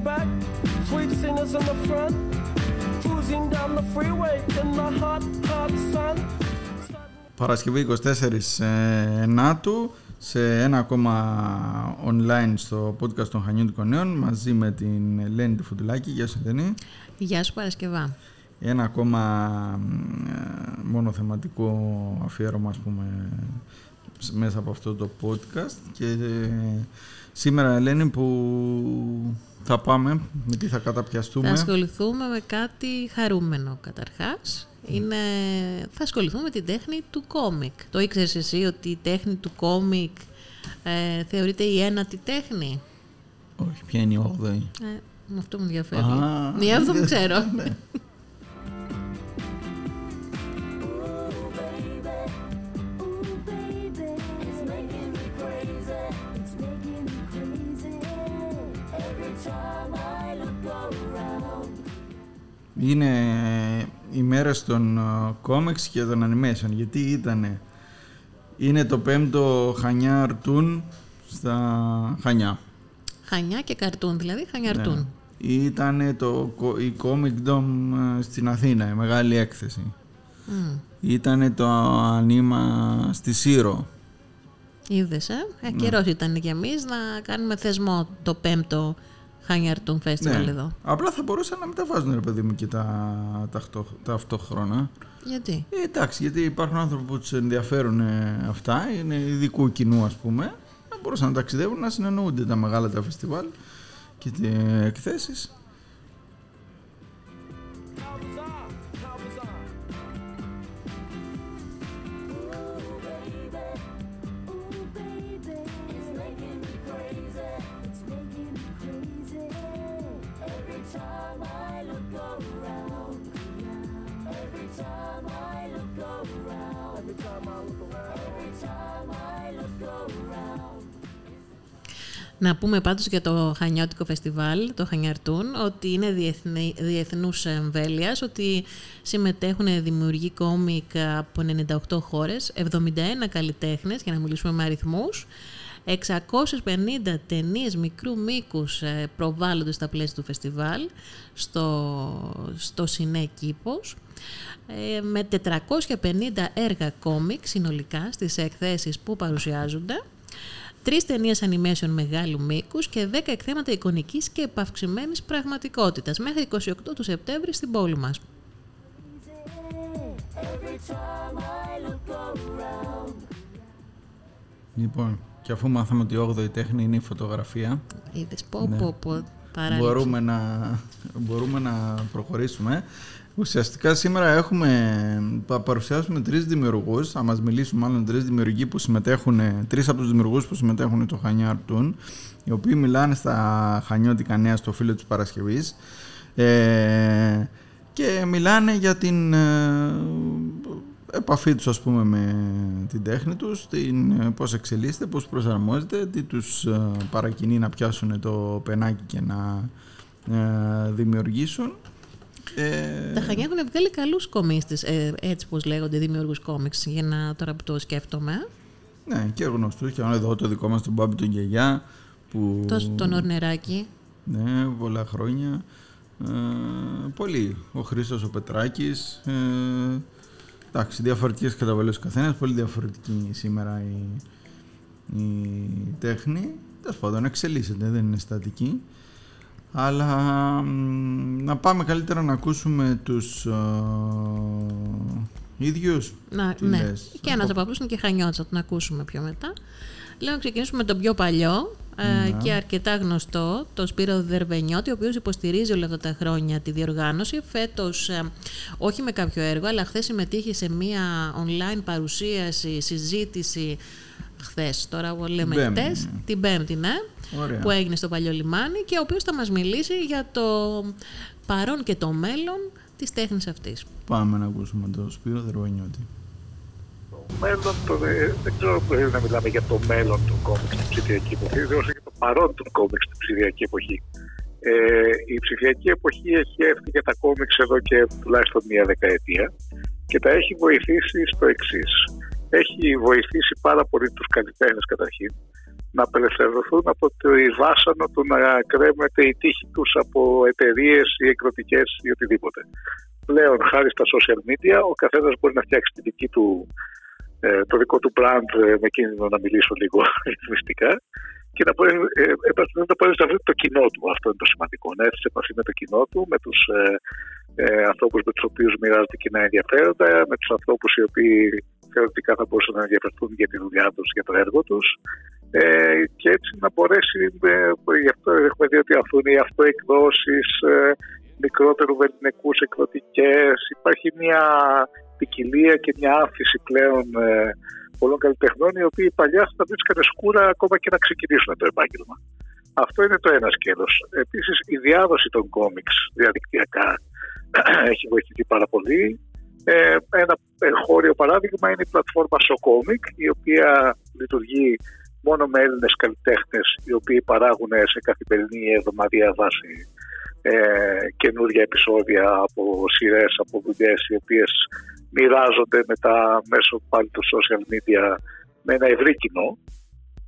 back, sweet singers in the front, cruising down the freeway in the hot, hot sun. Παρασκευή 24 Ενάτου σε ένα ακόμα online στο podcast των Χανιώτικων Νέων μαζί με την Ελένη του Φουντουλάκη. Γεια σου Ελένη. Γεια σου Παρασκευά. Ένα ακόμα μόνο θεματικό αφιέρωμα ας πούμε μέσα από αυτό το podcast και ε, σήμερα Ελένη που θα πάμε, με τι θα καταπιαστούμε. Θα ασχοληθούμε με κάτι χαρούμενο καταρχάς. Είναι, θα ασχοληθούμε με την τέχνη του κόμικ. Το ήξερες εσύ ότι η τέχνη του κόμικ ε, θεωρείται η ένατη τέχνη; Όχι, ποια είναι η όγδοη; Ε, αυτό μου ενδιαφέρει. Μια έβδομη ξέρω. Είναι οι μέρες των κόμιξ και των animation γιατί ήταν είναι το πέμπτο Χανιά Αρτούν στα Χανιά Χανιά και Καρτούν δηλαδή Χανιά Αρτούν ναι. ήταν το, η Comic Dome ε, στην Αθήνα η μεγάλη έκθεση mm. ήταν το ανήμα στη Σύρο Είδες, ε; ε ναι. Καιρός ήταν για εμείς να κάνουμε θεσμό το πέμπτο Χάνιαρτον Festival ναι. εδώ. Απλά θα μπορούσαν να μεταβάζουν ρε παιδί μου και τα, τα, τα αυτόχρονα. Γιατί; Ε, εντάξει, γιατί υπάρχουν άνθρωποι που τους ενδιαφέρουν ε, αυτά, είναι ειδικού κοινού ας πούμε. Να μπορούσαν να ταξιδεύουν, να συνεννοούνται τα μεγάλα τα φεστιβάλ και τι εκθέσεις. Να πούμε πάντως για το Χανιώτικο Φεστιβάλ, το Χανιαρτούν, ότι είναι διεθνή, διεθνούς εμβέλειας, ότι συμμετέχουν δημιουργοί κόμικ από 98 χώρες, 71 καλλιτέχνες, για να μιλήσουμε με αριθμούς, 650 ταινίες μικρού μήκους ε, προβάλλονται στα πλαίσια του φεστιβάλ στο, στο Σινέ Κήπος. Ε, με 450 έργα κόμικ συνολικά στις εκθέσεις που παρουσιάζονται τρεις ταινίες animation μεγάλου μήκους και 10 εκθέματα εικονικής και επαυξημένης πραγματικότητας μέχρι 28 του Σεπτέμβρη στην πόλη μας. Λοιπόν, και αφού μάθαμε ότι η 8η τέχνη είναι η φωτογραφία. Είδες, πω, ναι. πω, πω, μπορούμε να, μπορούμε να προχωρήσουμε. Ουσιαστικά σήμερα έχουμε, θα παρουσιάσουμε τρεις δημιουργούς, θα μας μιλήσουν μάλλον τρεις δημιουργοί που συμμετέχουν, τρεις από τους δημιουργούς που συμμετέχουν στο Χανιά Αρτούν, οι οποίοι μιλάνε στα Χανιώτικα Νέα στο φίλο της Παρασκευής. Ε, και μιλάνε για την ε, επαφή τους ας πούμε με την τέχνη τους, την, ε, πώς εξελίσσεται, πώς προσαρμόζεται, τι τους ε, παρακινεί να πιάσουν το πενάκι και να ε, δημιουργήσουν. Ε... Τα Χανιά έχουν βγάλει καλούς κομίστες, ε, έτσι πως λέγονται, δημιουργούς κόμιξ, για να τώρα που το σκέφτομαι. Ναι, και γνωστούς, και εδώ το δικό μας τον Μπάμπη τον Γεγιά. Που... Το, τον Ορνεράκη. Ναι, πολλά χρόνια. Ε, πολύ. Ο Χρήστος ο Πετράκης. Ε, εντάξει, διαφορετικές καταβολές ο καθένας, πολύ διαφορετική σήμερα η, η τέχνη. Τέλος πάντων, εξελίσσεται, δεν είναι στατική. Αλλά να πάμε καλύτερα να ακούσουμε τους uh, ίδιους. Να, ναι, και ένας από αυτούς είναι και Χανιώτσα, τον ακούσουμε πιο μετά. Λέω να ξεκινήσουμε με τον πιο παλιό ε, ναι. και αρκετά γνωστό, τον Σπύρο Δερβενιώτη, ο οποίος υποστηρίζει όλα αυτά τα χρόνια τη διοργάνωση. Φέτος, ε, όχι με κάποιο έργο, αλλά χθες συμμετείχε σε μία online παρουσίαση, συζήτηση, χθες, τώρα λέμε χθες, την Πέμπτη, ναι, που έγινε στο Παλιό Λιμάνι και ο οποίος θα μας μιλήσει για το παρόν και το μέλλον της τέχνης αυτής. Πάμε να ακούσουμε τον Σπύρο Δερβενιώτη μέλλον, το, δεν ξέρω αν πρέπει να μιλάμε για το μέλλον του κόμιξ στην ψηφιακή εποχή, όσο για το παρόν του κόμιξ στην ψηφιακή εποχή. Ε, η ψηφιακή εποχή έχει έρθει για τα κόμιξ εδώ και τουλάχιστον μία δεκαετία και τα έχει βοηθήσει στο εξής. Έχει βοηθήσει πάρα πολύ τους καλλιτέχνες καταρχήν, να απελευθερωθούν από το βάσανο του να κρέμεται η τύχη τους από εταιρείες ή εκδοτικές ή οτιδήποτε. Πλέον, χάρη στα social media, ο καθένας μπορεί να φτιάξει τη δική του, ε, το δικό του brand, ε, με κίνδυνο να μιλήσω λίγο ρυθμιστικά, και να μπορεί, ε, να μπορεί να βρει το κοινό του. Αυτό είναι το σημαντικό. Να έρθει σε επαφή με το κοινό του, με τους ε, ε, ανθρώπους με τους οποίους μοιράζονται κοινά ενδιαφέροντα, με τους ανθρώπους οι οποίοι θεωρητικά θα μπορούσαν να ενδιαφερθούν για τη δουλειά τους, για το έργο τους. Ε, και έτσι να μπορέσει, ε, γι' αυτό έχουμε δει ότι αυτούν οι αυτοεκδόσεις, ε, μικρότερου βεληνικού εκδοτικές. Υπάρχει μια ποικιλία και μια άφηση πλέον ε, πολλών καλλιτεχνών οι οποίοι παλιά θα βρίσκανε σκούρα ακόμα και να ξεκινήσουν το επάγγελμα. Αυτό είναι το ένα σκέλος. Επίσης, η διάδοση των κόμιξ διαδικτυακά έχει βοηθηθεί πάρα πολύ. Ε, ένα χώριο παράδειγμα είναι η πλατφόρμα Socomic, η οποία λειτουργεί μόνο με Έλληνες καλλιτέχνες, οι οποίοι παράγουν σε καθημερινή εβδομαδία βάση ε, καινούργια επεισόδια από σειρές, από δουλειέ, οι οποίες μοιράζονται μετά μέσω πάλι του social media με ένα ευρύ κοινό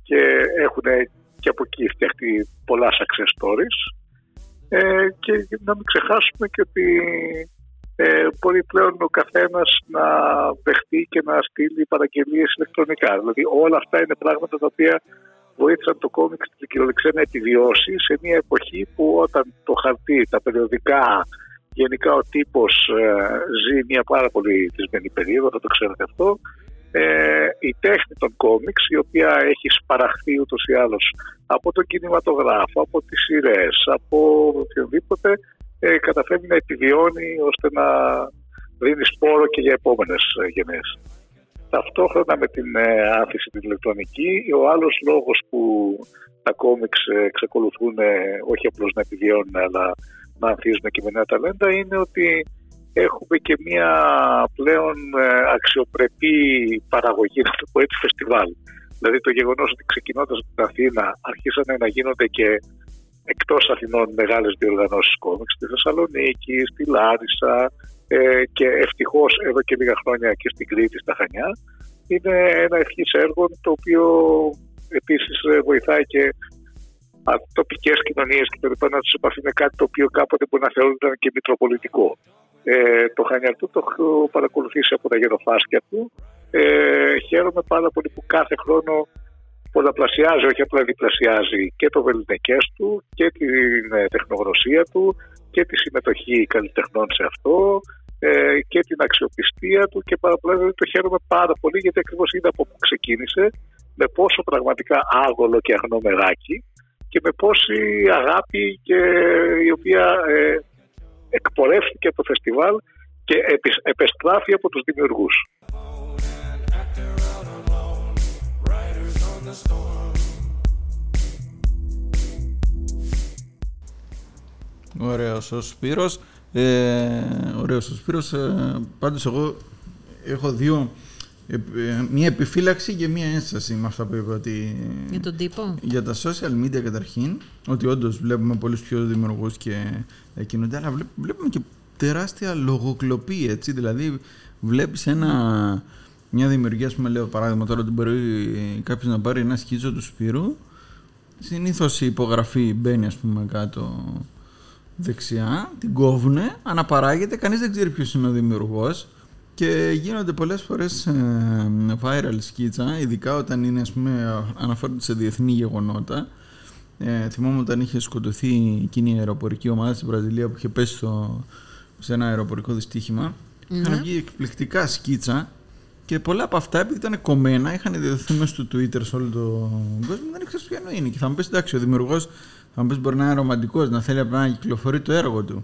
και έχουν και από εκεί φτιαχτεί πολλά success stories ε, και να μην ξεχάσουμε και ότι ε, μπορεί πλέον ο καθένας να δεχτεί και να στείλει παραγγελίες ηλεκτρονικά. Δηλαδή όλα αυτά είναι πράγματα τα οποία βοήθησαν το κόμικ στην κυριολεξία να επιβιώσει σε μια εποχή που όταν το χαρτί, τα περιοδικά, γενικά ο τύπος ε, ζει μια πάρα πολύ δυσμενή περίοδο, θα το ξέρετε αυτό, ε, η τέχνη των κόμιξ, η οποία έχει σπαραχθεί ούτως ή άλλως από τον κινηματογράφο, από τις σειρές, από οτιδήποτε, ε, καταφέρνει να επιβιώνει ώστε να δίνει σπόρο και για επόμενες ε, γενναίες. Ταυτόχρονα με την ε, άφηση την ηλεκτρονική, ο άλλος λόγος που τα κόμιξ ε, εξακολουθούν όχι απλώς να επιβιώνουν αλλά να ανθίζουν και με νέα ταλέντα είναι ότι έχουμε και μια πλέον αξιοπρεπή παραγωγή, να το πω έτσι, φεστιβάλ. Δηλαδή το γεγονός ότι ξεκινώντας από την Αθήνα αρχίσαν να γίνονται και εκτός Αθηνών μεγάλες διοργανώσεις κόμιξ στη Θεσσαλονίκη, στη Λάρισα ε, και ευτυχώς εδώ και λίγα χρόνια και στην Κρήτη, στα Χανιά. Είναι ένα ευχής έργο το οποίο επίσης ε, βοηθάει και τοπικές κοινωνίες και το λοιπά να τους επαφής με κάτι το οποίο κάποτε μπορεί να θεωρούνταν και μητροπολιτικό. Ε, το Χανιαρτού το έχω παρακολουθήσει από τα γενοφάσκια του. Ε, χαίρομαι πάρα πολύ που κάθε χρόνο πολλαπλασιάζει, όχι απλά διπλασιάζει και το βεληνικές του και την ε, τεχνογνωσία του και τη συμμετοχή καλλιτεχνών σε αυτό ε, και την αξιοπιστία του και παραπλέον δηλαδή το χαίρομαι πάρα πολύ γιατί ακριβώς είδα από που ξεκίνησε με πόσο πραγματικά άγολο και αγνό μεράκι και με πόση αγάπη και η οποία ε, εκπορεύτηκε από το φεστιβάλ και επεστράφει από τους δημιουργούς. Ωραίος ο Σπύρος. Ε, ωραίος ο Σπύρος. Ε, πάντως εγώ έχω δύο ε, μια επιφύλαξη και μια ένσταση με αυτά που είπα. Ότι για τον τύπο; Για τα social media καταρχήν, ότι όντως βλέπουμε πολλούς πιο δημιουργούς και κινούνται, αλλά βλέπουμε και τεράστια λογοκλοπή, έτσι. Δηλαδή, βλέπεις ένα, μια δημιουργία, ας πούμε, λέω παράδειγμα τώρα ότι μπορεί κάποιος να πάρει ένα σκίτσο του Σπύρου. Συνήθως η υπογραφή μπαίνει, ας πούμε, κάτω δεξιά, την κόβουνε, αναπαράγεται, κανείς δεν ξέρει ποιος είναι ο δημιουργός και γίνονται πολλές φορές ε, viral σκίτσα, ειδικά όταν είναι, ας πούμε, αναφέρονται σε διεθνή γεγονότα. Ε, θυμάμαι όταν είχε σκοτωθεί εκείνη η αεροπορική ομάδα στην Βραζιλία που είχε πέσει στο, σε ένα αεροπορικό δυστύχημα. Ναι. Είχαν βγει εκπληκτικά σκίτσα και πολλά από αυτά, επειδή ήταν κομμένα, είχαν διαδοθεί μέσα στο Twitter σε όλο τον κόσμο. Δεν ήξερε ποιο είναι. Και θα μου πεις, εντάξει, ο δημιουργός θα μου πεις μπορεί να είναι ρομαντικός, να θέλει απλά να κυκλοφορεί το έργο του.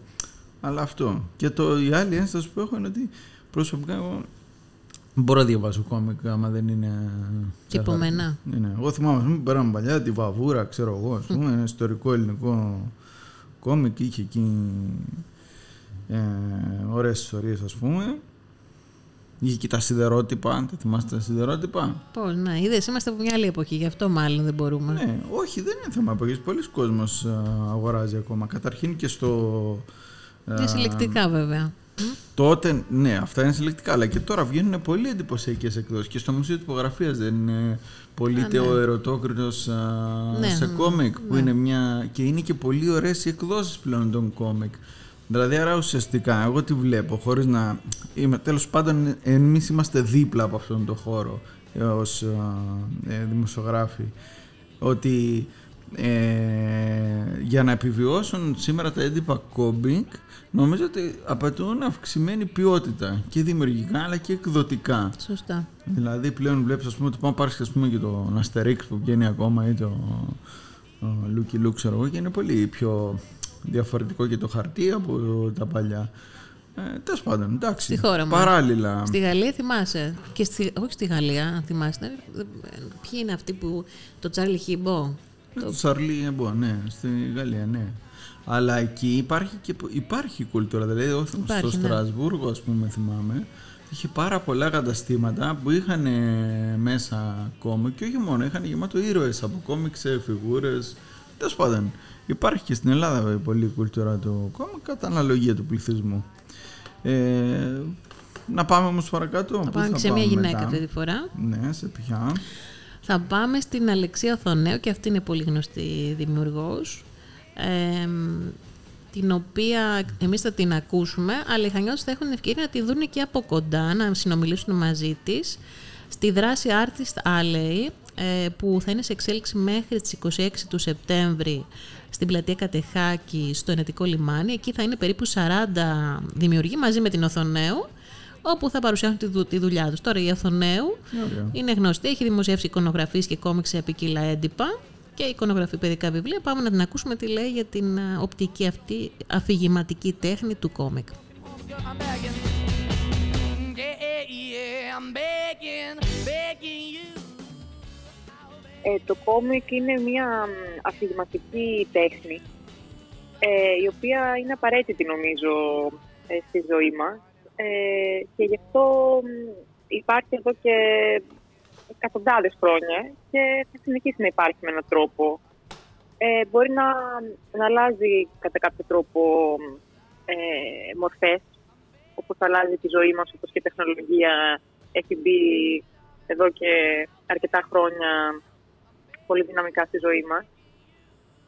Αλλά αυτό. Και το, η άλλη ένσταση που έχω είναι ότι προσωπικά εγώ μπορώ να διαβάσω κόμικ άμα δεν είναι. Τυπωμένα. Ναι, Εγώ θυμάμαι, πούμε, πέραμε παλιά τη Βαβούρα, ξέρω εγώ, ας πούμε, ένα ιστορικό ελληνικό κόμικ, είχε εκεί ε, ωραίες ιστορίες ας πούμε Είχε και τα σιδερότυπα, τα θυμάστε τα σιδερότυπα. Πώ, ναι, είδες, είμαστε από μια άλλη εποχή, γι' αυτό μάλλον δεν μπορούμε. Ναι, όχι, δεν είναι θέμα εποχής. Πολλοί κόσμοι αγοράζει ακόμα. Καταρχήν και στο. Και συλλεκτικά βέβαια. Τότε, ναι, αυτά είναι συλλεκτικά, αλλά και τώρα βγαίνουν πολύ εντυπωσιακές εκδόσεις. Και στο Μουσείο Τυπογραφία δεν είναι πολύ ναι. ερωτόκριτο Ναι, σε ναι, κόμικ, που ναι. είναι μια. και είναι και πολύ ωραίες οι εκδόσεις πλέον των κόμικ. Δηλαδή, άρα ουσιαστικά, εγώ τι βλέπω, χωρίς να. Είμαι, τέλος πάντων, εμείς είμαστε δίπλα από αυτόν τον χώρο ως ε, δημοσιογράφοι. Ότι ε, για να επιβιώσουν σήμερα τα έντυπα κόμικ νομίζω ότι απαιτούν αυξημένη ποιότητα και δημιουργικά αλλά και εκδοτικά. Σωστά. Δηλαδή πλέον βλέπεις ας πούμε ότι πάμε πάρεις ας πούμε και το Asterix που βγαίνει ακόμα ή το Lucky Luke ξέρω εγώ και είναι πολύ πιο διαφορετικό και το χαρτί από τα παλιά. Ε, Τέλος πάντων, εντάξει. Στη χώρα μας. Παράλληλα. Στη Γαλλία θυμάσαι. Και στη, όχι στη Γαλλία, αν θυμάσαι. Ποιοι είναι αυτοί που. Το Τσάρλι Χίμπο. Το Σαρλί Εμπό, ναι, στη Γαλλία, ναι. Αλλά εκεί υπάρχει και υπάρχει κουλτούρα. Δηλαδή, όχι Υπάρχει, στο ναι. Στρασβούργο, ας πούμε, θυμάμαι, είχε πάρα πολλά καταστήματα που είχαν ε, μέσα κόμικ και όχι μόνο, είχαν γεμάτο ήρωες από κόμικ σε φιγούρες. Τέλος πάντων, υπάρχει και στην Ελλάδα βέβαια, πολύ κουλτούρα του κόμικ κατά αναλογία του πληθυσμού. Ε, να πάμε όμως παρακάτω. Θα Πού πάμε σε μια μετά; γυναίκα αυτή τη φορά. Ναι, σε ποια; Θα πάμε στην Αλεξία Θονέου και αυτή είναι πολύ γνωστή δημιουργός. Ε, την οποία εμείς θα την ακούσουμε, αλλά οι Χανιώτες θα έχουν την ευκαιρία να τη δουν και από κοντά, να συνομιλήσουν μαζί της, στη δράση Artist Alley, ε, που θα είναι σε εξέλιξη μέχρι τις 26 του Σεπτέμβρη στην πλατεία Κατεχάκη, στο Ενετικό Λιμάνι. Εκεί θα είναι περίπου 40 δημιουργοί μαζί με την Οθονέου, όπου θα παρουσιάσουν τη, δου- τη δουλειά τους. Τώρα η Οθονέου Ωραία. είναι γνωστή, έχει δημοσιεύσει εικονογραφίες και κόμιξ σε ποικίλα έντυπα και εικονογραφεί παιδικά βιβλία. Πάμε να την ακούσουμε τι λέει για την α, οπτική αυτή αφηγηματική τέχνη του κόμικ. I'm begging. Yeah, yeah, I'm begging, begging you. Ε, το κόμικ είναι μια μ, αφηγηματική τέχνη ε, η οποία είναι απαραίτητη νομίζω ε, στη ζωή μας ε, και γι' αυτό μ, υπάρχει εδώ και εκατοντάδες χρόνια και θα συνεχίσει να υπάρχει με έναν τρόπο. Ε, μπορεί να, να αλλάζει κατά κάποιο τρόπο ε, μορφές όπως αλλάζει τη ζωή μας, όπως και η τεχνολογία έχει μπει εδώ και αρκετά χρόνια πολύ δυναμικά στη ζωή μας.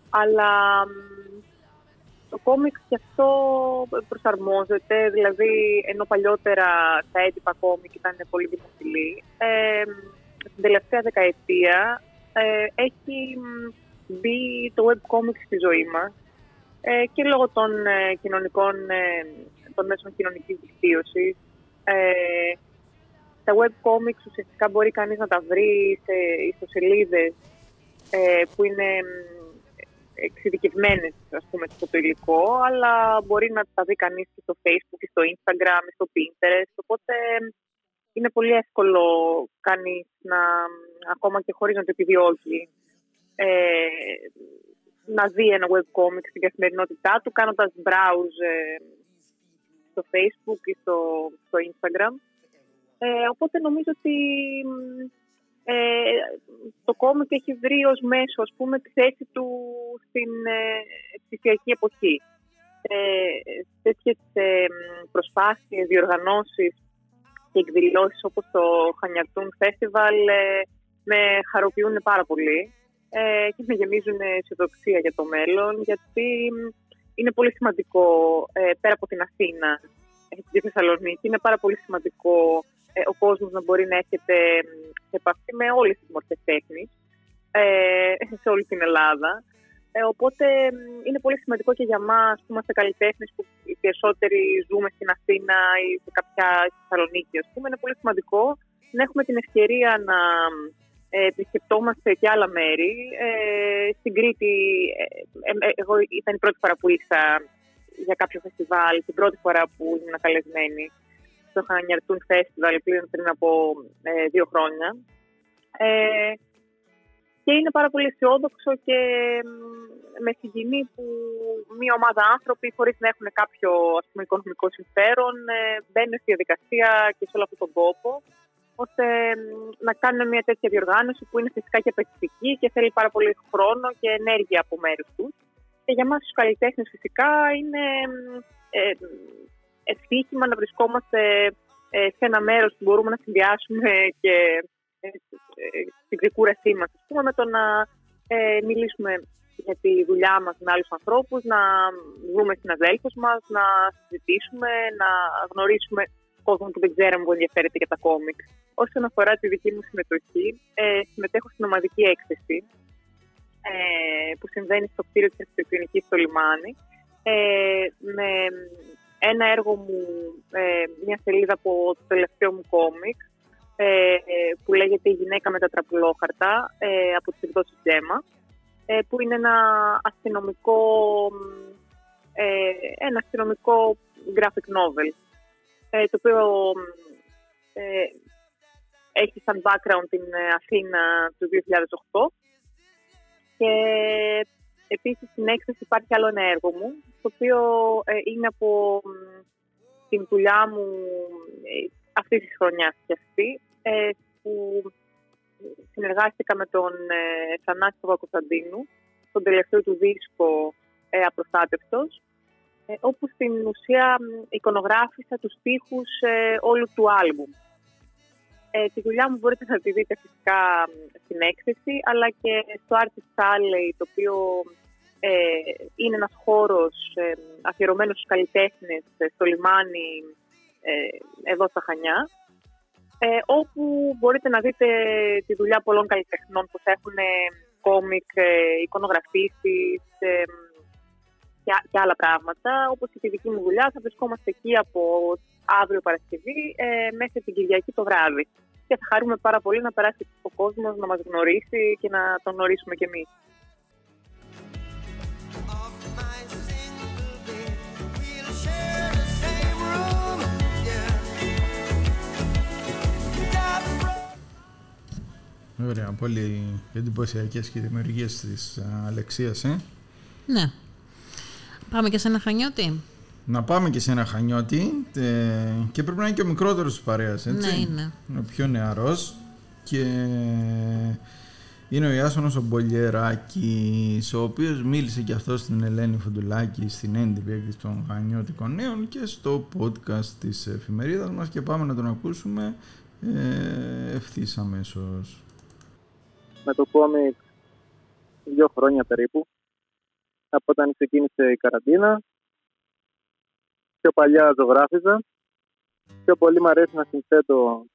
Αλλά μ, το κόμικ και αυτό προσαρμόζεται, δηλαδή ενώ παλιότερα τα έντυπα κόμικ ήταν πολύ δημοφιλή, ε, την τελευταία δεκαετία ε, έχει μ, μπει το webcomic στη ζωή μας ε, και λόγω των ε, κοινωνικών, ε, των μέσων κοινωνικής δικτύωσης. Ε, τα webcomics ουσιαστικά μπορεί κανείς να τα βρει σε ιστοσελίδες ε, που είναι μ, εξειδικευμένες ας πούμε στο το υλικό, αλλά μπορεί να τα δει κανείς και στο facebook και στο instagram και στο pinterest, οπότε μ, είναι πολύ εύκολο κανείς να, ακόμα και χωρίς να το επιδιώκει, ε, να δει ένα webcomic στην καθημερινότητά του, κάνοντας browse ε, στο facebook ή στο, στο instagram. Ε, οπότε νομίζω ότι μ, ε, το κόμικ έχει βρει ως μέσο ας πούμε, τη θέση του στην ε, ψηφιακή εποχή. Ε, τέτοιες ε, μ, προσπάθειες, διοργανώσεις και εκδηλώσεις όπως το Χανιαρτούν Festival ε, με χαροποιούν πάρα πολύ ε, και με γεμίζουν αισιοδοξία για το μέλλον γιατί μ, είναι πολύ σημαντικό ε, πέρα από την Αθήνα ε, τη Θεσσαλονίκη είναι πάρα πολύ σημαντικό ε, ο κόσμος να μπορεί να έρχεται μ, σε επαφή με όλες τις μορφές τέχνης ε, σε όλη την Ελλάδα. Ε, οπότε μ, είναι πολύ σημαντικό και για μας που είμαστε καλλιτέχνες που οι περισσότεροι ζούμε στην Αθήνα ή σε κάποια Θεσσαλονίκη, ας πούμε, είναι πολύ σημαντικό να έχουμε την ευκαιρία να ε, επισκεπτόμαστε και άλλα μέρη. Ε, στην Κρήτη, ε, ε, ε, εγώ ήταν η πρώτη φορά που ήρθα για κάποιο φεστιβάλ, την πρώτη φορά που ήμουν καλεσμένη στο Χανιαρτούν Festival πλέον πριν από ε, δύο χρόνια. Ε, και είναι πάρα πολύ αισιόδοξο και μ, με συγκινεί που μια ομάδα άνθρωποι χωρίς να έχουν κάποιο ας πούμε, οικονομικό συμφέρον ε, μπαίνουν στη διαδικασία και σε όλο αυτόν τον κόπο ώστε μ, να κάνουν μια τέτοια διοργάνωση που είναι φυσικά και απαιτητική και θέλει πάρα πολύ χρόνο και ενέργεια από μέρους τους. Και για μας τους καλλιτέχνες φυσικά είναι μ, ε, ευτύχημα να βρισκόμαστε ε, σε ένα μέρος που μπορούμε να συνδυάσουμε και ε, ε, την ξεκούρασή μας, ας πούμε, με το να ε, μιλήσουμε για τη δουλειά μας με άλλους ανθρώπους, να δούμε συναδέλφους μας, να συζητήσουμε, να γνωρίσουμε κόσμο που δεν ξέραμε που ενδιαφέρεται για τα κόμικ. Όσον αφορά τη δική μου συμμετοχή, ε, συμμετέχω στην ομαδική έκθεση ε, που συμβαίνει στο κτίριο της Αρχιτεκτονικής στο Λιμάνι ε, με ένα έργο μου, ε, μια σελίδα από το τελευταίο μου κόμικ ε, που λέγεται «Η γυναίκα με τα τραπουλόχαρτα» ε, από τις εκδόσεις Τζέμα ε, που είναι ένα αστυνομικό, ε, ένα αστυνομικό graphic novel ε, το οποίο ε, έχει σαν background την Αθήνα του 2008 και επίσης στην έκθεση υπάρχει άλλο ένα έργο μου το οποίο είναι από την δουλειά μου αυτή τη χρονιά και αυτή που συνεργάστηκα με τον ε, Θανάση Παπακοσταντίνου στον τελευταίο του δίσκο ε, «Απροστάτευτος» ε, όπου στην ουσία εικονογράφησα τους στίχους ε, όλου του άλμπουμ. Ε, τη δουλειά μου μπορείτε να τη δείτε φυσικά στην έκθεση, αλλά και στο Artist Alley, το οποίο ε, είναι ένας χώρος ε, αφιερωμένος στους καλλιτέχνες στο λιμάνι εδώ στα Χανιά ε, όπου μπορείτε να δείτε τη δουλειά πολλών καλλιτεχνών που θα έχουν κόμικ, ε, εικονογραφήσεις ε, και, και, άλλα πράγματα, όπως και τη δική μου δουλειά. Θα βρισκόμαστε εκεί από αύριο Παρασκευή ε, μέχρι την Κυριακή το βράδυ. Και θα χαρούμε πάρα πολύ να περάσει ο κόσμος να μας γνωρίσει και να τον γνωρίσουμε κι εμείς. Ωραία, πολύ εντυπωσιακές και δημιουργίες της Αλεξίας, ε. Ναι. Πάμε και σε ένα χανιώτη. Να πάμε και σε ένα χανιώτη και πρέπει να είναι και ο μικρότερος της παρέας, έτσι. Ναι, είναι. Είναι ο πιο νεαρός και είναι ο Ιάσονος ο Μπολιεράκης, ο οποίος μίλησε και αυτό στην Ελένη Φοντουλάκη στην έντυπη έκδοση των Χανιώτικων Νέων και στο podcast της εφημερίδας μας και πάμε να τον ακούσουμε ε, ευθύς αμέσως με το κόμικ δύο χρόνια περίπου από όταν ξεκίνησε η καραντίνα. Πιο παλιά ζωγράφιζα. Πιο πολύ μου αρέσει να συνθέτω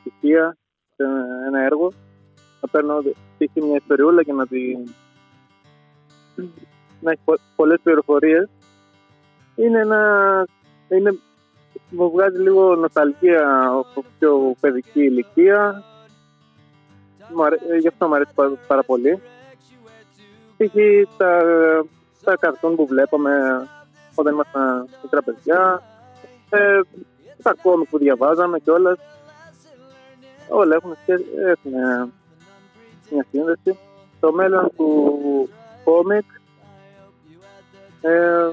στοιχεία σε ένα έργο. Να παίρνω π.χ. μια ιστοριούλα και να τη... να έχει πολλές πληροφορίες. Είναι ένα... Είναι... Μου βγάζει λίγο νοσταλγία από πιο παιδική ηλικία ε, γι' αυτό μου αρέσει πάρα, πολύ. Π.χ. τα, τα καρτούν που βλέπαμε όταν ήμασταν μικρά παιδιά, ε, τα κόμικ που διαβάζαμε κιόλας. Όλα έχουν, έχουν μια σύνδεση. Το μέλλον του κόμικ ε,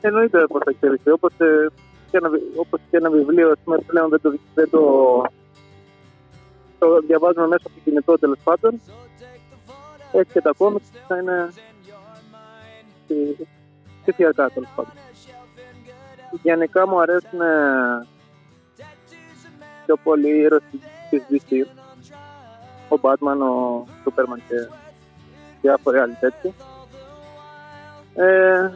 εννοείται πως θα εξελιχθεί. Όπως, ε, και ένα, όπως και ένα βιβλίο πλέον δεν το, δεν το το διαβάζουμε μέσα από το κινητό τέλος πάντων. Έτσι και τα κόμικ θα είναι ψηφιακά τέλος πάντων. Γενικά μου αρέσουν πιο πολύ οι ήρωες της DC. Ο Batman, ο Superman και διάφοροι άλλοι τέτοιοι. Ε,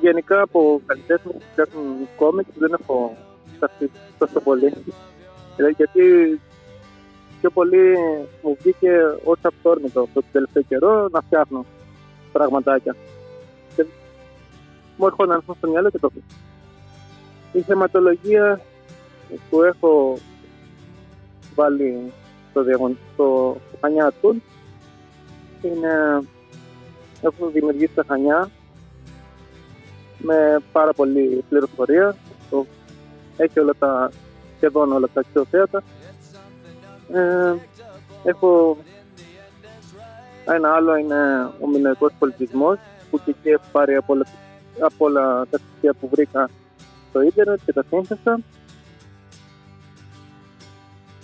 γενικά από καλλιτέχνες που φτιάχνουν κόμικ δεν έχω σταθεί τόσο πολύ. Ε, γιατί πιο πολύ μου βγήκε ως αυτόρμητο αυτό το τελευταίο καιρό να φτιάχνω πραγματάκια. Και μου έρχονταν αυτό στο μυαλό και το Η θεματολογία που έχω βάλει στο, διαγων... στο Χανιά του είναι έχω δημιουργήσει τα Χανιά με πάρα πολύ πληροφορία. Έχει όλα τα σχεδόν όλα τα αξιοθέατα. Ε, έχω ένα άλλο είναι ο μηνοϊκός πολιτισμός που και εκεί έχω πάρει από όλα, από όλα τα στοιχεία που βρήκα στο ίντερνετ και τα σύνθεσα.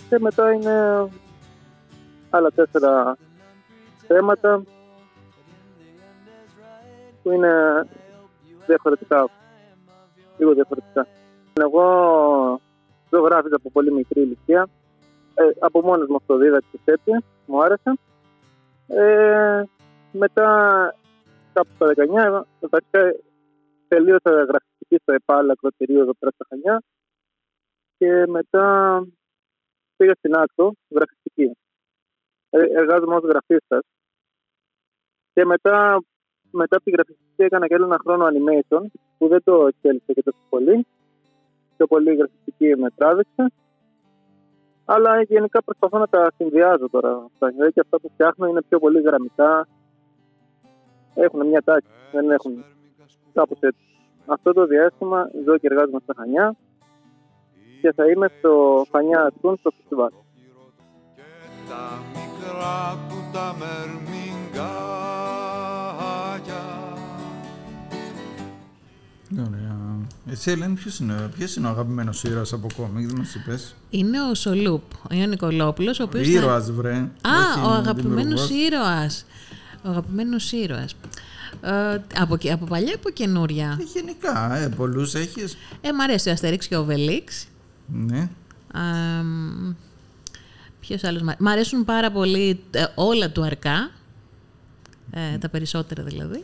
Και μετά είναι άλλα τέσσερα θέματα που είναι διαφορετικά. Λίγο διαφορετικά. Εγώ ζωγράφιζα από πολύ μικρή ηλικία. Ε, από μόνος μου αυτοδίδακτης έτσι, μου άρεσε. Ε, μετά, κάπου στα 19, βασικά τελείωσα γραφιστική στο ΕΠΑΛ ακροτηρίο εδώ πέρα στα Χανιά και μετά πήγα στην Άκτο, γραφιστική. Ε, εργάζομαι ως γραφίστας και μετά, μετά από τη γραφιστική έκανα και άλλο ένα χρόνο animation που δεν το εξέλιξε και τόσο πολύ. Πιο πολύ η γραφιστική με τράβηξε. Αλλά γενικά προσπαθώ να τα συνδυάζω τώρα. αυτά. Δηλαδή και αυτά που φτιάχνω είναι πιο πολύ γραμμικά. Έχουν μια τάξη, δεν έχουν κάπως έτσι. Αυτό το διάστημα ζω και εργάζομαι στα Χανιά και θα είμαι στο Χανιά Τούν στο φεστιβάλ. και τα μικρά που τα μερμηγκάκια Ωραία. Εσύ, Ελένη, ποιος είναι, ποιος είναι ο αγαπημένος ήρωας από κόμικ, δεν μας είπες; Είναι ο Σολούπ, ο Ιωάννη Νικολόπουλος, ο οποίος... θα- Ήρωας, βρε. Α, Όχι ο αγαπημένος δημιουργός. ήρωας. Ο αγαπημένος ήρωας. Ε, από, και- από παλιά ή από καινούρια; Ε, Γενικά, ε, πολλούς έχεις. Ε, μ' αρέσει ο Αστερίξ και ο Βελίξ. Ναι. Ποιος άλλος. Μ' αρέσουν πάρα πολύ ε, όλα του αρκά. Ε, τα περισσότερα δηλαδή.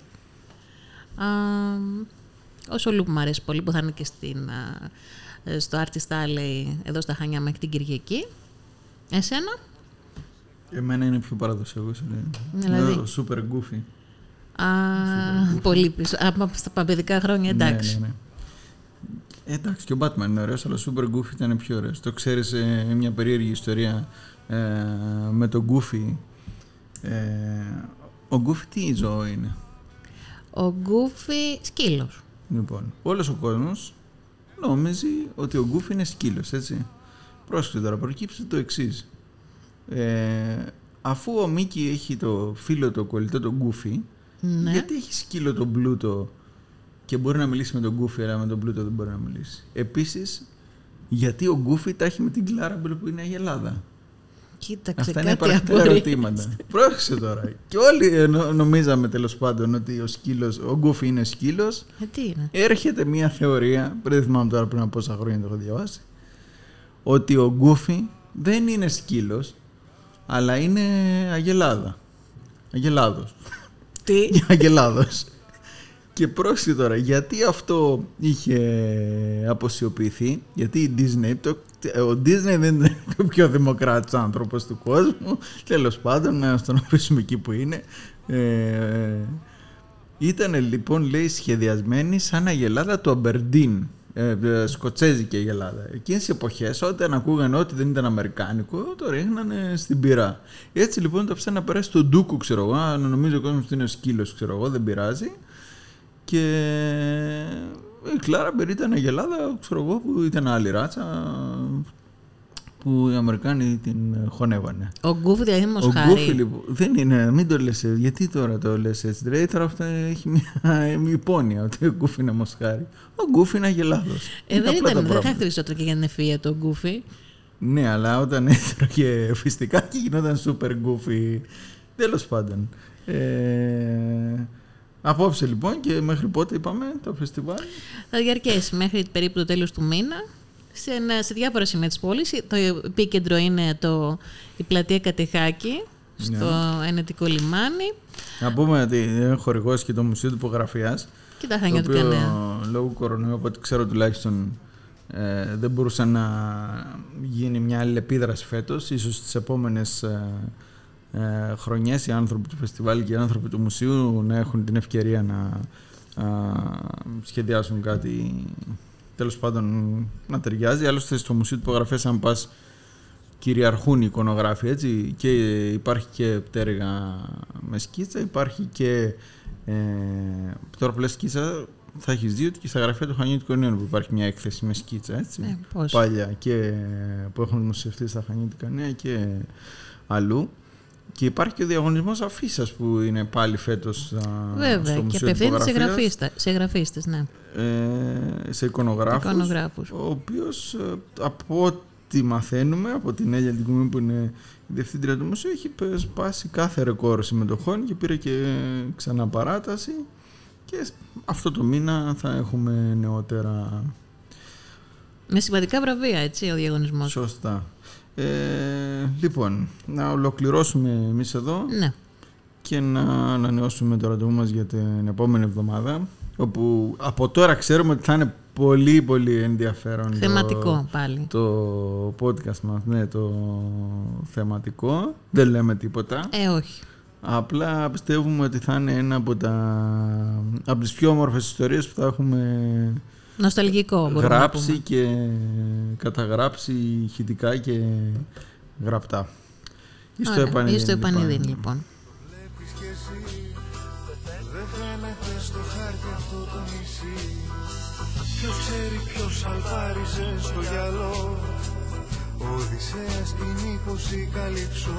Α, ο Σολούπ μου αρέσει πολύ που θα είναι και στην, α, ε, στο Artist Alley εδώ στα Χανιά μέχρι την Κυριακή. Εσένα; Εμένα είναι πιο παραδοσιακός, Ελένη. Δηλαδή; Είναι ο Super Goofy. Α, πολύ πίσω. Α, στα παιδικά χρόνια εντάξει. Ναι, ναι, ναι. Ε, εντάξει, και ο Batman είναι ωραίος, αλλά ο Super Goofy ήταν πιο ωραίος. Το ξέρεις ε, μια περίεργη ιστορία ε, με τον Goofy. Ε, ο Goofy τι ζώο είναι; Ο Γκούφι σκύλος. Λοιπόν, όλος ο κόσμος νόμιζε ότι ο Goofy είναι σκύλος, έτσι. Πρόσεξε τώρα, προκύψει το εξής. Ε, αφού ο Μίκη έχει το φίλο το κολλητό τον Goofy, Ναι. γιατί έχει σκύλο τον Πλούτο και μπορεί να μιλήσει με τον Goofy, αλλά με τον Πλούτο δεν μπορεί να μιλήσει; Επίσης, γιατί ο Goofy τα έχει με την Clarabelle που είναι Αγελάδα. Κοίταξε Αυτά είναι κάτι υπαρκτά απορία. ερωτήματα. Πρόσεξε τώρα. Και όλοι ε, νο- νομίζαμε τέλος πάντων ότι ο σκύλος, ο Goofy είναι σκύλος. Ε, τι είναι; Έρχεται μια θεωρία, δεν θυμάμαι τώρα πριν από πόσα χρόνια το έχω διαβάσει, ότι ο Goofy δεν είναι σκύλος, αλλά είναι αγελάδα. Αγελάδος. Τι; Αγελάδος. Και πρόσεχε τώρα, γιατί αυτό είχε αποσιοποιηθεί, γιατί η Disney, το, ο Disney δεν είναι ο πιο δημοκράτης άνθρωπος του κόσμου, τέλος πάντων, να τον αφήσουμε εκεί που είναι. Ε, ήταν λοιπόν, λέει, σχεδιασμένη σαν αγελάδα του Αμπερντίν, ε, ε, σκοτσέζικη αγελάδα. Εκείνες οι εποχές, όταν ακούγαν ότι δεν ήταν αμερικάνικο, το ρίχνανε στην πυρά. Έτσι λοιπόν το άφησαν να περάσει τον ντούκου, ξέρω εγώ, αν νομίζω ο κόσμος ότι είναι ο σκύλος, ξέρω εγώ, δεν πειράζει. Και η Κλάρα Μπερ ήταν αγελάδα, ξέρω εγώ, που ήταν άλλη ράτσα, που οι Αμερικάνοι την χωνεύανε. Ο Γκούφι δηλαδή είναι Ο μοσχάρι. Γκούφι λοιπόν, δεν είναι, μην το λες έτσι, γιατί τώρα το λες έτσι, δηλαδή τώρα αυτό έχει μια, μια υπόνοια ότι ο Γκούφι είναι μοσχάρι. Ο Γκούφι είναι αγελάδος. Ε, Είναι δεν, απλά τα ήταν, δεν θα πράγματα. χαρακτηριζόταν και για την ευφυΐα το Γκούφι. Ναι, αλλά όταν έτρωγε φυστικά και γινόταν super goofy. Τέλος πάντων. Ε, απόψε λοιπόν και μέχρι πότε είπαμε το φεστιβάλ; Θα διαρκέσει μέχρι περίπου το τέλος του μήνα. Σε, ένα- σε διάφορα σημεία της πόλης. Το επίκεντρο είναι το, η πλατεία Κατεχάκη, στο Ναι. Ενετικό λιμάνι Να πούμε ότι είναι χορηγός και το Μουσείο Τυπογραφίας και τα το Χανιά του οποίο Κανέα. λόγω κορονοϊού από ό,τι ξέρω τουλάχιστον ε, δεν μπορούσε να γίνει μια άλλη επίδραση φέτος. Ίσως τις επόμενες ε, ε, χρονιές οι άνθρωποι του φεστιβάλ και οι άνθρωποι του μουσείου να έχουν την ευκαιρία να α, σχεδιάσουν κάτι τέλος πάντων να ταιριάζει. Άλλωστε στο Μουσείο Τυπογραφίας αν πας κυριαρχούν οι εικονογράφοι έτσι και υπάρχει και πτέρυγα με σκίτσα, υπάρχει και ε, τώρα που λες σκίτσα θα έχεις δει ότι και στα γραφεία του Χανιού του Κορνέου που υπάρχει μια έκθεση με σκίτσα έτσι Ε, πώς. παλιά και που έχουν δημοσιευτεί στα Χανιού του Κανέα και αλλού και υπάρχει και ο διαγωνισμός αφίσας που είναι πάλι φέτος α, Βέβαια, στο και Μουσείο απευθύνεται σε, Τυπογραφίας, γραφίστα, σε γραφίστες, ναι. ε, σε εικονογράφους, Εικονογράφους. ο οποίος ε, από ό,τι μαθαίνουμε από την Έλια την Κουμή που είναι η διευθύντρια του μουσείου έχει σπάσει κάθε ρεκόρ συμμετοχών και πήρε και ξανά παράταση Και αυτό το μήνα θα έχουμε νεότερα Με σημαντικά βραβεία, έτσι, ο διαγωνισμός. Σωστά. Ε, λοιπόν, να ολοκληρώσουμε εμείς εδώ Ναι. και να ανανεώσουμε το ραντεβού μας για την επόμενη εβδομάδα όπου από τώρα ξέρουμε ότι θα είναι πολύ πολύ ενδιαφέρον το- Θεματικό πάλι. το podcast μας, ναι, το θεματικό. Δεν λέμε τίποτα. Ε, όχι. Απλά πιστεύουμε ότι θα είναι ένα από, τα, από τις πιο όμορφες ιστορίες που θα έχουμε Νοσταλγικό μπορούμε να γράψει πούμε. και καταγράψει ηχητικά και γραπτά. Ή στο Ωραία, επανειδήν, ή στο λοιπόν. επανειδήν, λοιπόν. Βλέπεις κι εσύ Δεν φαίνεται στο χάρτη αυτό το νησί Ποιος ξέρει ποιος αλβάριζε στο γυαλό Ο Οδυσσέας την ύφωση καλύψω